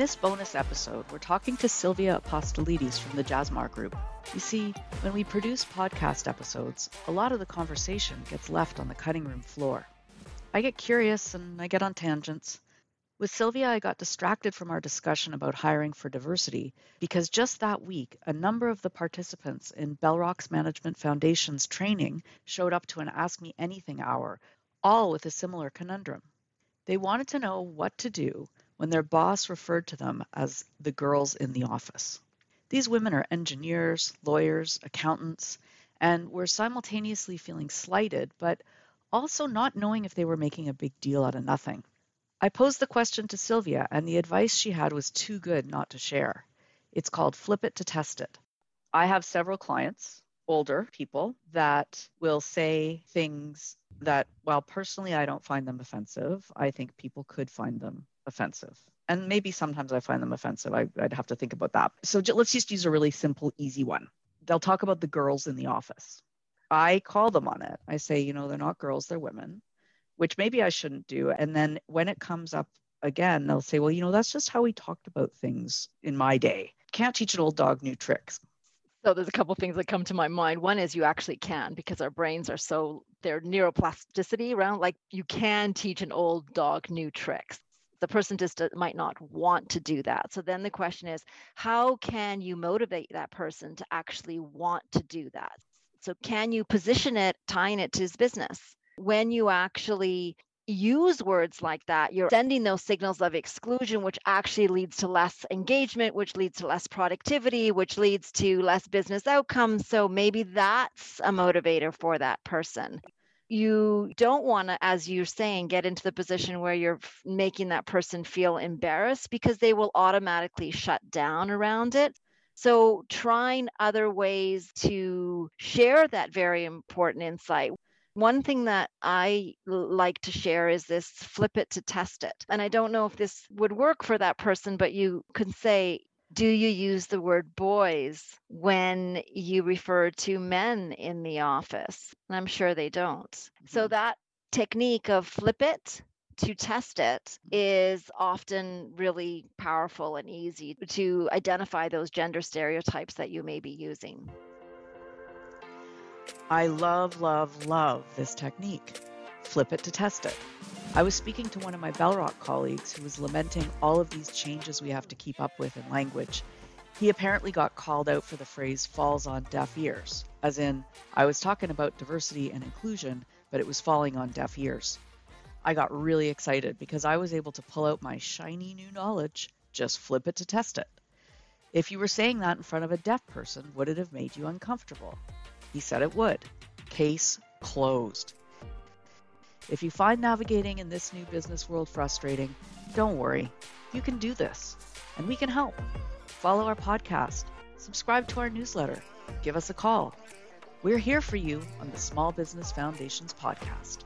this bonus episode, we're talking to Sylvia Apostolides from the Jazzmar Group. You see, when we produce podcast episodes, a lot of the conversation gets left on the cutting room floor. I get curious and I get on tangents. With Sylvia, I got distracted from our discussion about hiring for diversity because just that week, a number of the participants in Bell Rocks Management Foundation's training showed up to an Ask Me Anything hour, all with a similar conundrum. They wanted to know what to do when their boss referred to them as the girls in the office. These women are engineers, lawyers, accountants, and were simultaneously feeling slighted, but also not knowing if they were making a big deal out of nothing. I posed the question to Sylvia, and the advice she had was too good not to share. It's called Flip It to Test It. I have several clients, older people, that will say things that, while personally I don't find them offensive, I think people could find them offensive. And maybe sometimes I find them offensive. I, would have to think about that. So j- let's just use a really simple, easy one. They'll talk about the girls in the office. I call them on it. I say, you know, they're not girls, they're women, which maybe I shouldn't do. And then when it comes up again, they'll say, well, you know, that's just how we talked about things in my day. Can't teach an old dog new tricks. So there's a couple things that come to my mind. One is you actually can because our brains are so they're neuroplasticity around like you can teach an old dog new tricks the person just uh, might not want to do that. So then the question is, how can you motivate that person to actually want to do that? So can you position it, tying it to his business? When you actually use words like that, you're sending those signals of exclusion, which actually leads to less engagement, which leads to less productivity, which leads to less business outcomes. So maybe that's a motivator for that person you don't want to, as you're saying, get into the position where you're making that person feel embarrassed because they will automatically shut down around it. So, trying other ways to share that very important insight. One thing that I like to share is this flip it to test it. And I don't know if this would work for that person, but you can say, do you use the word boys when you refer to men in the office? And I'm sure they don't. Mm-hmm. So that technique of flip it to test it is often really powerful and easy to identify those gender stereotypes that you may be using. I love, love, love this technique. Flip it to test it. I was speaking to one of my Bellrock colleagues who was lamenting all of these changes we have to keep up with in language. He apparently got called out for the phrase falls on deaf ears, as in, I was talking about diversity and inclusion, but it was falling on deaf ears. I got really excited because I was able to pull out my shiny new knowledge, just flip it to test it. If you were saying that in front of a deaf person, would it have made you uncomfortable? He said it would. Case closed. If you find navigating in this new business world frustrating, don't worry. You can do this, and we can help. Follow our podcast, subscribe to our newsletter, give us a call. We're here for you on the Small Business Foundations podcast.